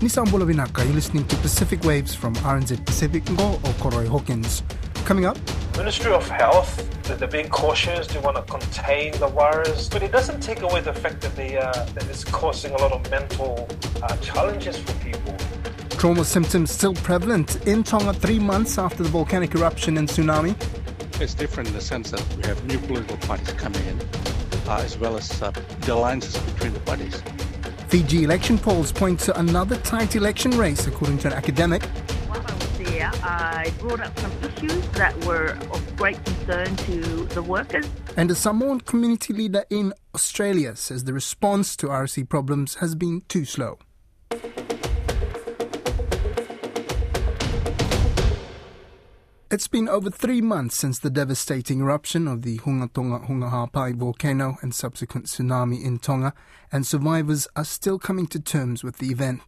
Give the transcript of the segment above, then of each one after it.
Nisambula Vinaka, you're listening to Pacific Waves from RNZ Pacific Ngo or Koroi Hawkins. Coming up, Ministry of Health, they're being cautious, they want to contain the virus, but it doesn't take away the fact that, they, uh, that it's causing a lot of mental uh, challenges for people. trauma symptoms still prevalent in Tonga three months after the volcanic eruption and tsunami. It's different in the sense that we have new political parties coming in, uh, as well as uh, the alliances between the parties. Fiji election polls point to another tight election race, according to an academic. While I was there, I brought up some issues that were of great concern to the workers. And a Samoan community leader in Australia says the response to RC problems has been too slow. It's been over three months since the devastating eruption of the Hunga Tonga Hunga Hapai volcano and subsequent tsunami in Tonga, and survivors are still coming to terms with the event.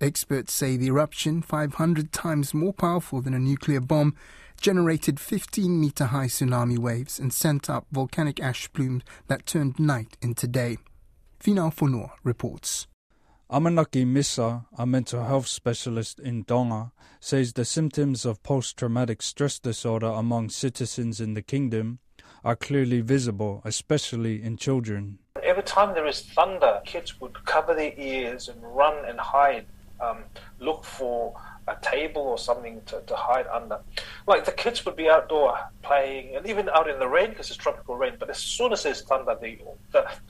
Experts say the eruption, 500 times more powerful than a nuclear bomb, generated 15 meter high tsunami waves and sent up volcanic ash plumes that turned night into day. Finau Fonua reports. Amanaki Misa, a mental health specialist in Tonga, says the symptoms of post traumatic stress disorder among citizens in the kingdom are clearly visible, especially in children. Every time there is thunder, kids would cover their ears and run and hide, um, look for a table or something to, to hide under. Like the kids would be outdoor playing and even out in the rain because it's tropical rain, but as soon as there's thunder, the,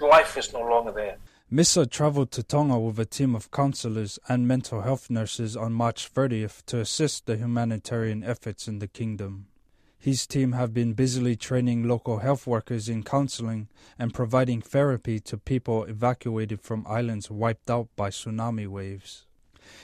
the life is no longer there. Missa travelled to Tonga with a team of counsellors and mental health nurses on March 30th to assist the humanitarian efforts in the kingdom. His team have been busily training local health workers in counselling and providing therapy to people evacuated from islands wiped out by tsunami waves.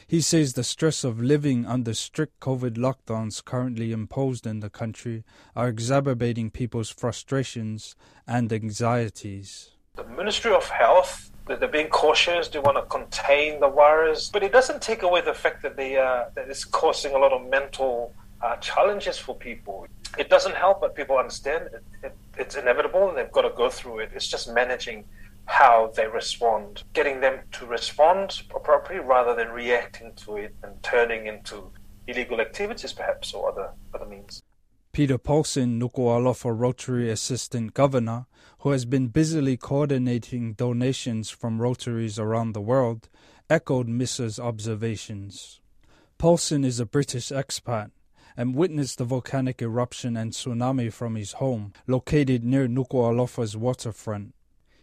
He says the stress of living under strict COVID lockdowns currently imposed in the country are exacerbating people's frustrations and anxieties. The Ministry of Health, they're being cautious, they want to contain the virus, but it doesn't take away the fact that, they, uh, that it's causing a lot of mental uh, challenges for people. It doesn't help, but people understand it, it, it's inevitable and they've got to go through it. It's just managing how they respond, getting them to respond appropriately rather than reacting to it and turning into illegal activities, perhaps, or other, other means. Peter Paulson, Nuku'alofa Rotary Assistant Governor, who has been busily coordinating donations from Rotaries around the world, echoed Missa's observations. Paulson is a British expat and witnessed the volcanic eruption and tsunami from his home, located near Nuku'alofa's waterfront.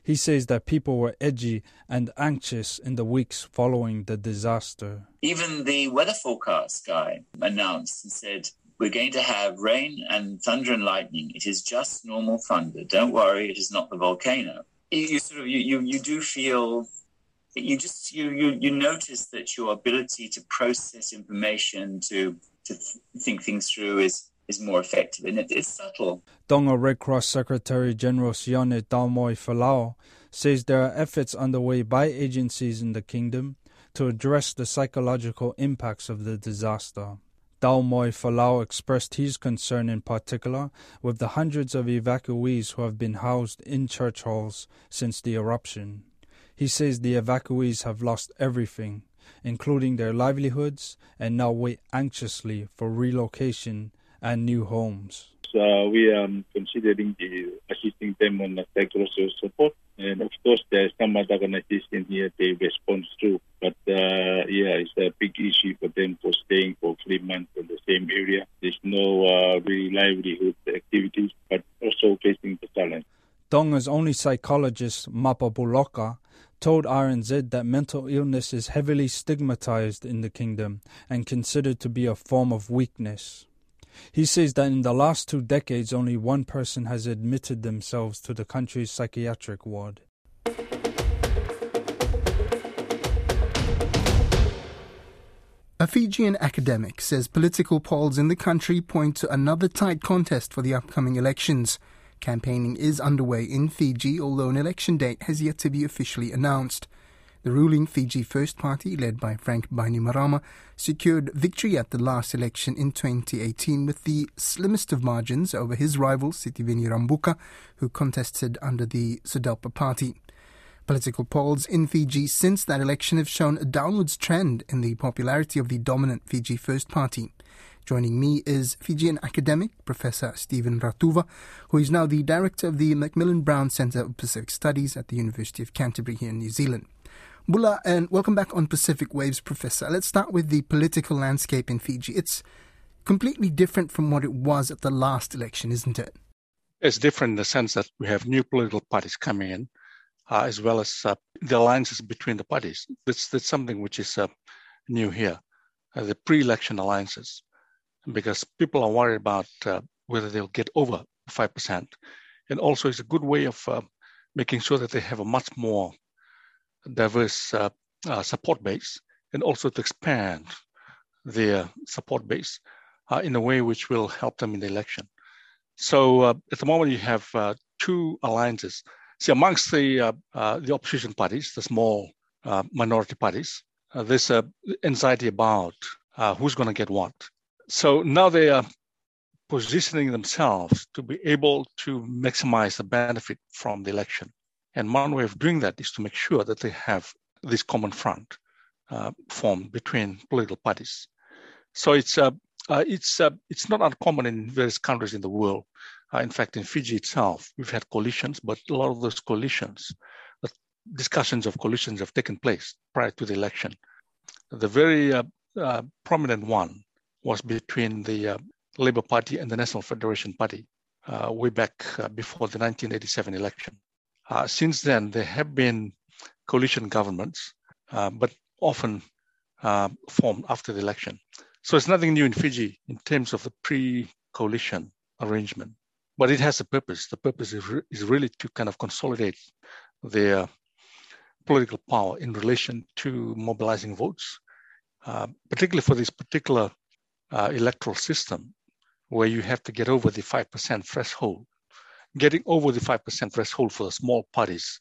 He says that people were edgy and anxious in the weeks following the disaster. Even the weather forecast guy announced and said, We're going to have rain and thunder and lightning. It is just normal thunder. Don't worry, it is not the volcano. You, sort of you, you, you do feel you just you, you you notice that your ability to process information to to th- think things through is is more effective and it, it's subtle. Tonga Red Cross Secretary General Sione Taumoefolau says there are efforts underway by agencies in the kingdom to address the psychological impacts of the disaster. Taumoefolau expressed his concern in particular with the hundreds of evacuees who have been housed in church halls since the eruption. He says the evacuees have lost everything, including their livelihoods, and now wait anxiously for relocation and new homes. We are considering the assisting them on the support. And of course, there's some other organization here they respond to. But uh, yeah, it's a big issue for them for staying for three months in the same area. There's no uh, really livelihood activities, but also facing the challenge. Tonga's only psychologist, Mapa Puloka, told RNZ that mental illness is heavily stigmatized in the kingdom and considered to be a form of weakness. He says that in the last two decades, only one person has admitted themselves to the country's psychiatric ward. A Fijian academic says political polls in the country point to another tight contest for the upcoming elections. Campaigning is underway in Fiji, although an election date has yet to be officially announced. The ruling Fiji First Party, led by Frank Bainimarama, secured victory at the last election in 2018 with the slimmest of margins over his rival Sitiveni Rabuka, who contested under the SODELPA Party. Political polls in Fiji since that election have shown a downwards trend in the popularity of the dominant Fiji First Party. Joining me is Fijian academic Professor Stephen Ratuva, who is now the director of the Macmillan Brown Centre of Pacific Studies at the University of Canterbury here in New Zealand. Bula, and welcome back on Pacific Waves, Professor. Let's start with the political landscape in Fiji. It's completely different from what it was at the last election, isn't it? It's different in the sense that we have new political parties coming in, uh, as well as uh, the alliances between the parties. That's, that's something which is uh, new here, uh, the pre-election alliances, because people are worried about uh, whether they'll get over 5%. And also it's a good way of uh, making sure that they have a much more diverse support base and also to expand their support base uh, in a way which will help them in the election. So uh, at the moment, you have uh, two alliances. See, amongst the uh, uh, the opposition parties, the small uh, minority parties, there's anxiety about who's going to get what. So now they are positioning themselves to be able to maximize the benefit from the election. And one way of doing that is to make sure that they have this common front formed between political parties. So it's uh, uh, it's uh, it's not uncommon in various countries in the world. Uh, in fact, in Fiji itself, we've had coalitions, but a lot of those coalitions, discussions of coalitions have taken place prior to the election. The very uh, uh, prominent one was between the uh, Labour Party and the National Federation Party way back before the 1987 election. Since then, there have been coalition governments, but often formed after the election. So it's nothing new in Fiji in terms of the pre-coalition arrangement, but it has a purpose. The purpose is, re- is really to kind of consolidate their political power in relation to mobilizing votes, uh, particularly for this particular uh, electoral system where you have to get over the 5% threshold. Getting over the 5% threshold for the small parties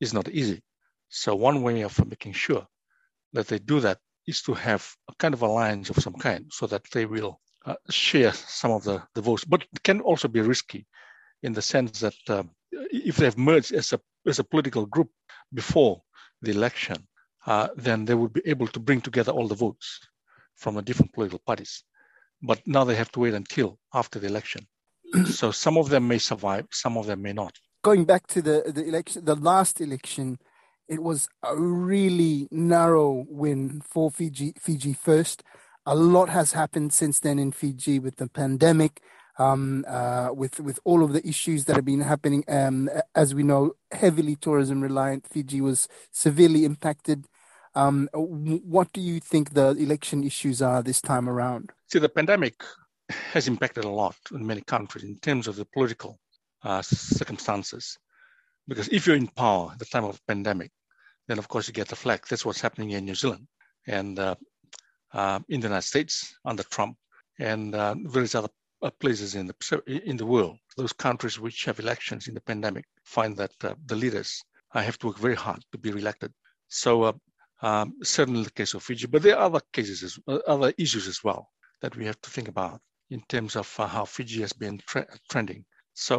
is not easy. So one way of making sure that they do that is to have a kind of alliance of some kind so that they will uh, share some of the, the votes. But it can also be risky in the sense that uh, if they've merged as a, as a political group before the election, uh, then they would be able to bring together all the votes from the different political parties. But now they have to wait until after the election. so some of them may survive, some of them may not. Going back to the, the election, the last election, it was a really narrow win for Fiji, Fiji first. A lot has happened since then in Fiji with the pandemic, um, uh, with with all of the issues that have been happening. Um, as we know, heavily tourism reliant, Fiji was severely impacted. Um, what do you think the election issues are this time around? See, the pandemic has impacted a lot in many countries in terms of the political uh, circumstances. Because if you're in power at the time of pandemic, then of course you get the flag. That's what's happening in New Zealand and uh, uh, in the United States under Trump and uh, various other uh, places in the in the world. Those countries which have elections in the pandemic find that uh, the leaders have to work very hard to be reelected. So um, certainly the case of Fiji, but there are other cases, as, other issues as well that we have to think about in terms of how Fiji has been tre- trending. So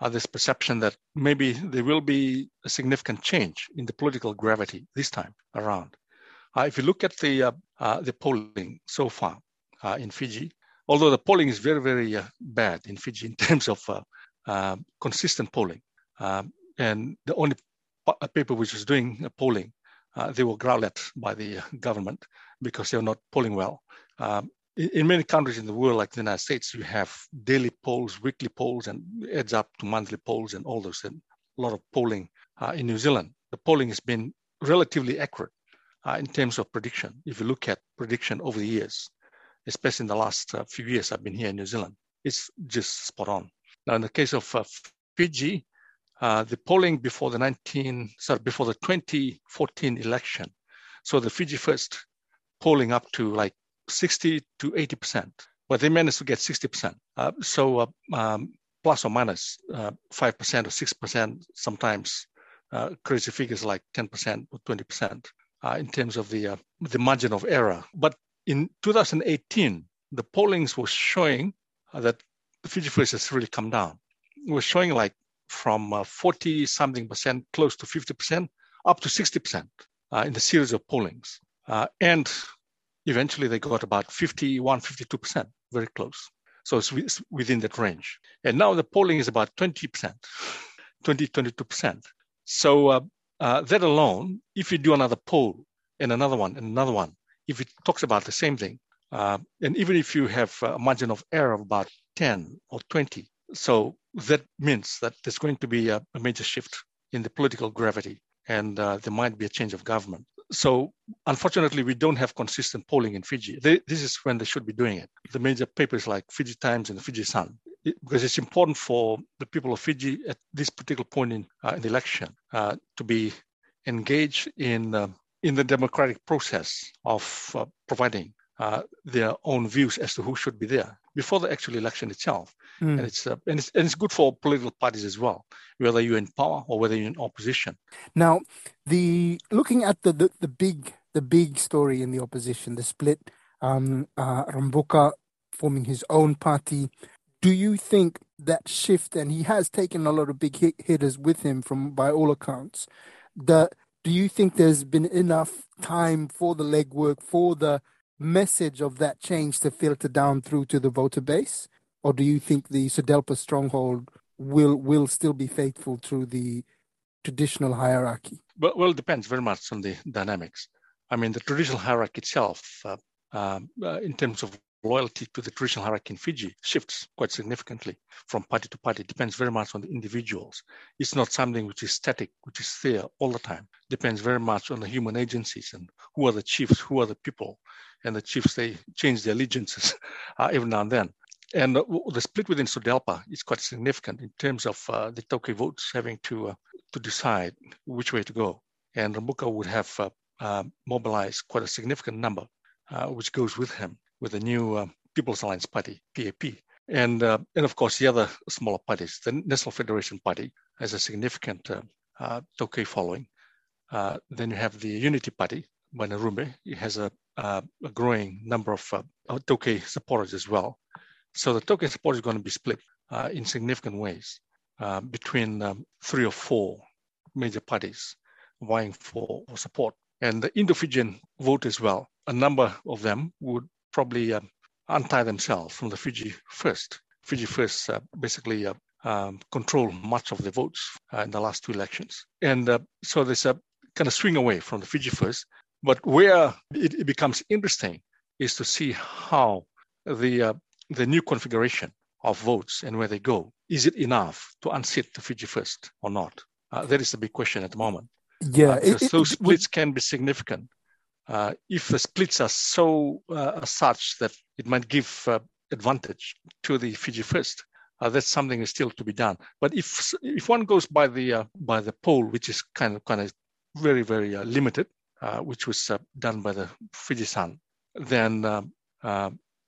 uh, this perception that maybe there will be a significant change in the political gravity this time around. Uh, if you look at the uh, uh the polling so far uh, in Fiji, although the polling is very very uh, bad in Fiji in terms of consistent polling, um, and the only paper which was doing a polling, they were growled at by the government because they were not polling well. Um, in many countries in the world, like the United States, you have daily polls, weekly polls, and adds up to monthly polls and all those. And a lot of polling uh, in New Zealand. The polling has been relatively accurate uh, in terms of prediction. If you look at prediction over the years, especially in the last uh, few years I've been here in New Zealand, it's just spot on. Now, in the case of uh, Fiji, uh, the polling before the 19, sorry, before the 2014 election, so the Fiji First polling up to like 60 to 80 percent, but they managed to get 60 percent. Uh, so uh, um, plus or minus uh, five percent or six percent, sometimes uh, crazy figures like 10 percent or 20 percent uh, in terms of the the margin of error. But in 2018, the pollings was showing that the Fiji First has really come down. It was showing like from uh, 40 something percent, close to 50 percent, up to 60 percent uh, in the series of pollings. Uh, and eventually they got about 51, 52 percent, very close. So it's within that range. And now the polling is about 20 percent, 20, 22 percent. So uh, uh, that alone, if you do another poll and another one and another one, if it talks about the same thing, uh, and even if you have a margin of error of about 10 or 20, so that means that there's going to be a, a major shift in the political gravity and uh, there might be a change of government. So unfortunately, we don't have consistent polling in Fiji. They, this is when they should be doing it. The major papers like Fiji Times and the Fiji Sun, it, because it's important for the people of Fiji at this particular point in, uh, in the election uh, to be engaged in uh, in the democratic process of uh, providing uh, their own views as to who should be there before the actual election itself. Mm. And it's uh, and it's and it's good for political parties as well, whether you're in power or whether you're in opposition. Now, the looking at the the, the big the big story in the opposition, the split, um, uh, Rabuka forming his own party. Do you think that shift, and he has taken a lot of big hit, hitters with him from by all accounts, the do you think there's been enough time for the legwork for the message of that change to filter down through to the voter base, or do you think the SODELPA stronghold will will still be faithful to the traditional hierarchy? Well, well, it depends very much on the dynamics. I mean, the traditional hierarchy itself, uh, um, uh, in terms of loyalty to the traditional hierarchy in Fiji shifts quite significantly from party to party. It depends very much on the individuals. It's not something which is static, which is there all the time. It depends very much on the human agencies and who are the chiefs, who are the people. And the chiefs, they change their allegiances uh, every now and then. And uh, the split within SODELPA is quite significant in terms of uh, the Taukei votes having to uh, to decide which way to go. And Rabuka would have uh, uh, mobilized quite a significant number, which goes with him with the new uh, People's Alliance Party, PAP. And, uh, and of course, the other smaller parties, the National Federation Party has a significant uh, uh, following. Uh, then you have the Unity Party by Narube. It has a, uh, a growing number of uh, supporters as well. So the Taukei support is going to be split uh, in significant ways between um, three or four major parties vying for, for support. And the Indo-Fijian vote as well, a number of them would probably uh, untie themselves from the Fiji First. Fiji First uh, basically uh, um, control much of the votes uh, in the last two elections. And uh, so there's a kind of swing away from the Fiji First. But where it, it becomes interesting is to see how the, uh, the new configuration of votes and where they go, is it enough to unseat the Fiji First or not? that is the big question at the moment. Yeah, it, it, those splits can be significant uh, if the splits are so uh, such that it might give uh, advantage to the Fiji First, uh, that's something is still to be done. But if if one goes by the uh, by the poll, which is kind of kind of very very uh, limited, which was done by the Fiji Sun, then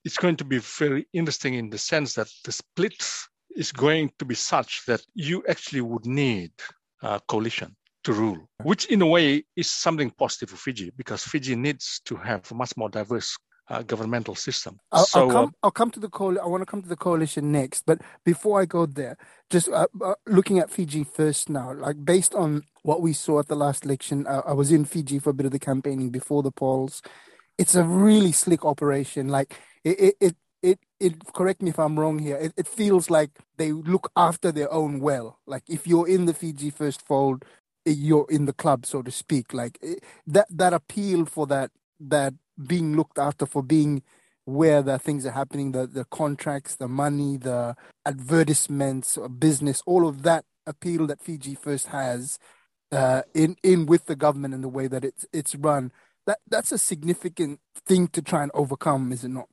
it's going to be very interesting in the sense that the split is going to be such that you actually would need a coalition to rule, which in a way is something positive for Fiji because Fiji needs to have a much more diverse uh, governmental system. I'll, so, I'll, come, uh, I'll come to the coal. I want to come to the coalition next, but before I go there, just uh, uh, looking at Fiji first now, like based on what we saw at the last election, uh, I was in Fiji for a bit of the campaigning before the polls. It's a really slick operation. Like it, it, it it it correct me if I'm wrong here. It, it feels like they look after their own well. Like if you're in the Fiji first fold, you're in the club, so to speak. Like eh, that that appeal for that that being looked after for being where the things are happening, the the contracts, the money, the advertisements, business, all of that appeal that Fiji First has uh, in in with the government and the way that it's it's run. That that's a significant thing to try and overcome, is it not?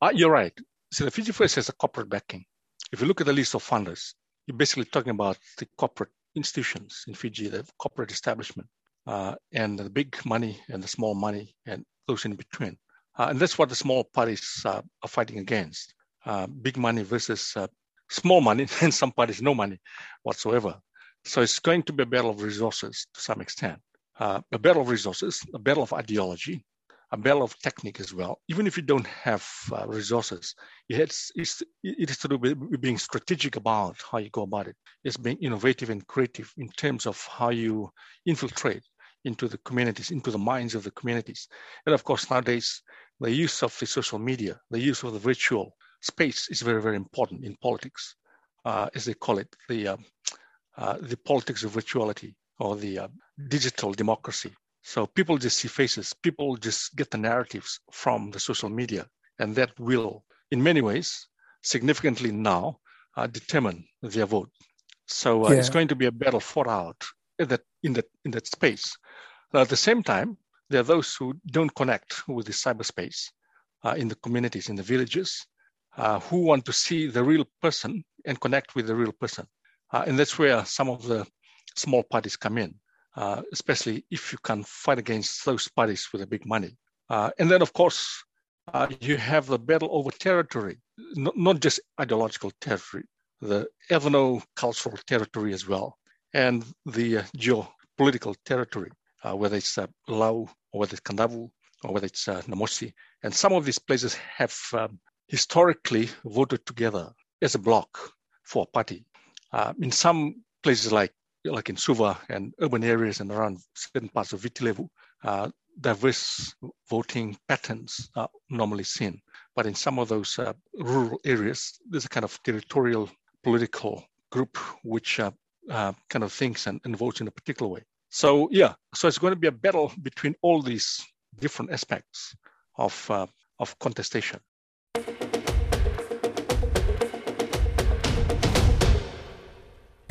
Uh, you're right. So the Fiji First has a corporate backing. If you look at the list of funders, you're basically talking about the corporate institutions in Fiji, the corporate establishment, uh, and the big money and the small money and those in between. Uh, and that's what the small parties uh, are fighting against. Uh, big money versus uh, small money, and some parties no money whatsoever. So it's going to be a battle of resources to some extent. Uh, a battle of resources, a battle of ideology, a battle of technique as well. Even if you don't have uh, resources, it's, it's, it is to do with being strategic about how you go about it. It's being innovative and creative in terms of how you infiltrate into the communities, into the minds of the communities. And of course, nowadays, the use of the social media, the use of the virtual space is very, very important in politics, uh, as they call it, the, uh, uh, the politics of virtuality or the uh, digital democracy. So people just see faces, people just get the narratives from the social media, and that will, in many ways, significantly now uh, determine their vote. So uh, yeah. it's going to be a battle fought out in that in that in that space. at the same time, there are those who don't connect with the cyberspace uh, in the communities, in the villages, uh, who want to see the real person and connect with the real person. Uh, and that's where some of the small parties come in, uh, especially if you can fight against those parties with the big money. Uh, and then, of course, uh, you have the battle over territory, not, not just ideological territory, the ethno-cultural territory as well, and the uh, geopolitical territory, uh, whether it's uh, or whether it's Kadavu or whether it's uh, Namosi. And some of these places have um, historically voted together as a bloc for a party. Uh, in some places like like in Suva and urban areas and around certain parts of Viti Levu, uh, diverse voting patterns are normally seen. But in some of those uh, rural areas, there's a kind of territorial political group which uh, uh, kind of thinks and, and votes in a particular way. So yeah, so it's going to be a battle between all these different aspects of uh, of contestation.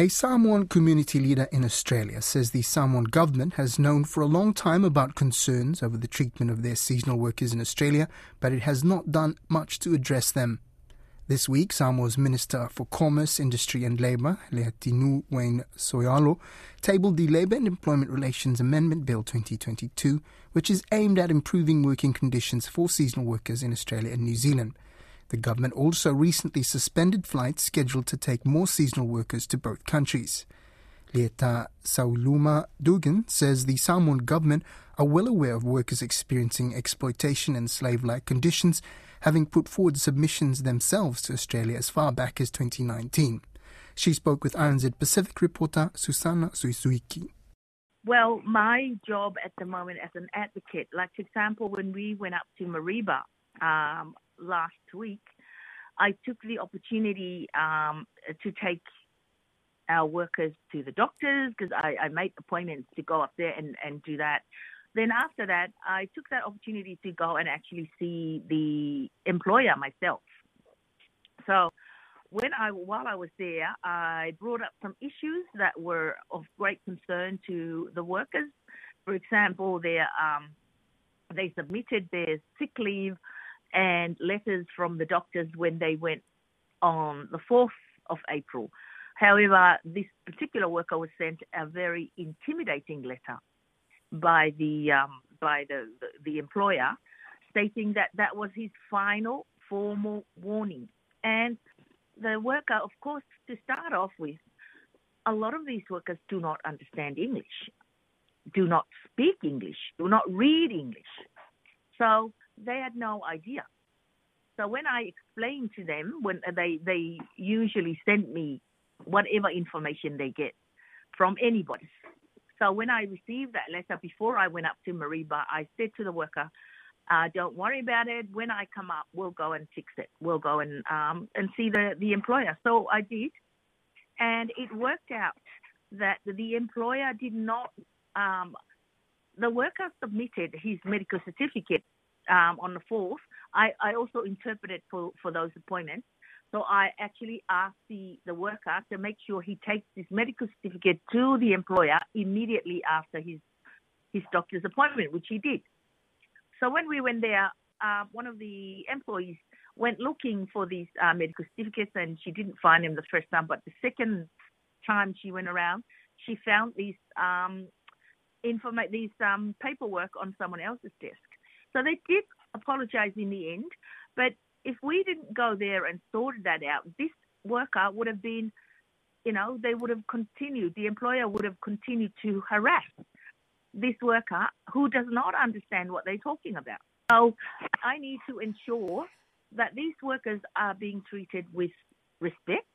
A Samoan community leader in Australia says the Samoan government has known for a long time about concerns over the treatment of their seasonal workers in Australia, but it has not done much to address them. This week, Samoa's Minister for Commerce, Industry and Labour, Leatinu'u Wayne So'oialo, tabled the Labour and Employment Relations Amendment Bill 2022, which is aimed at improving working conditions for seasonal workers in Australia and New Zealand. The government also recently suspended flights scheduled to take more seasonal workers to both countries. Lieta Sauluma Dugan says the Samoan government are well aware of workers experiencing exploitation and slave like conditions, having put forward submissions themselves to Australia as far back as 2019. She spoke with RNZ Pacific reporter Susana Suisuiki. Well, my job at the moment as an advocate, like for example, when we went up to Mareeba, um, last week, I took the opportunity um, to take our workers to the doctors because I, I, made appointments to go up there and, and do that. Then after that, I took that opportunity to go and actually see the employer myself. So when I while I was there, I brought up some issues that were of great concern to the workers. For example, their um, they submitted their sick leave and letters from the doctors when they went on the 4th of April. However, this particular worker was sent a very intimidating letter by the um, by the, the, the employer, stating that that was his final formal warning. And the worker, of course, to start off with, a lot of these workers do not understand English, do not speak English, do not read English. So they had no idea. So when I explained to them, when they they usually send me whatever information they get from anybody. So when I received that letter before I went up to Mareeba, I said to the worker, uh, "Don't worry about it. When I come up, we'll go and fix it. We'll go and um, and see the the employer." So I did, and it worked out that the employer did not. Um, the worker submitted his medical certificate um, on the 4th, I, I also interpreted for, for those appointments. So I actually asked the, the worker to make sure he takes his medical certificate to the employer immediately after his his doctor's appointment, which he did. So when we went there, uh, one of the employees went looking for these uh, medical certificates, and she didn't find them the first time. But the second time she went around, she found these um, informa- these um, paperwork on someone else's desk. So they did apologize in the end. But if we didn't go there and sorted that out, this worker would have been, you know, they would have continued, the employer would have continued to harass this worker who does not understand what they're talking about. So I need to ensure that these workers are being treated with respect,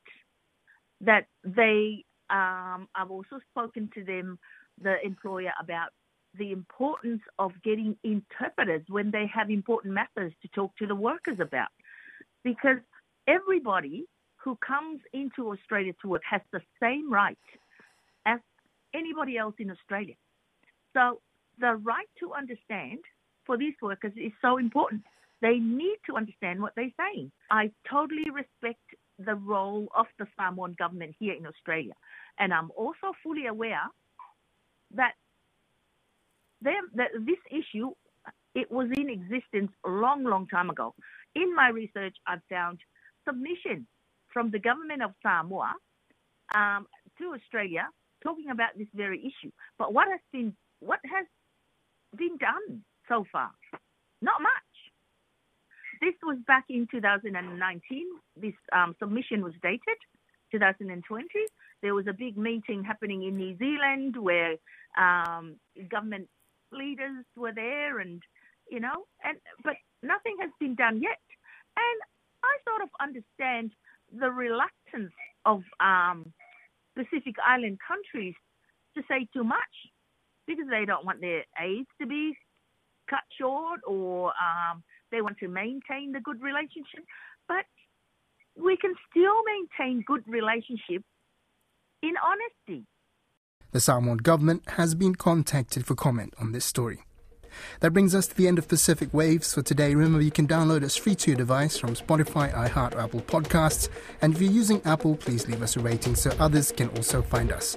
that they, um, I've also spoken to them, the employer, about the importance of getting interpreters when they have important matters to talk to the workers about. Because everybody who comes into Australia to work has the same right as anybody else in Australia. So the right to understand for these workers is so important. They need to understand what they're saying. I totally respect the role of the farm Samoan government here in Australia. And I'm also fully aware that, that this issue it was in existence a long, long time ago. In my research, I've found submission from the government of Samoa um, to Australia talking about this very issue. But what has been what has been done so far? Not much. This was back in 2019. This um, submission was dated 2020. There was a big meeting happening in New Zealand where um, government leaders were there, and you know, and but nothing has been done yet. And I sort of understand the reluctance of um, Pacific Island countries to say too much because they don't want their aids to be cut short or um, they want to maintain the good relationship. But we can still maintain good relationship in honesty. The Samoan government has been contacted for comment on this story. That brings us to the end of Pacific Waves for today. Remember, you can download us free to your device from Spotify, iHeart, or Apple Podcasts. And if you're using Apple, please leave us a rating so others can also find us.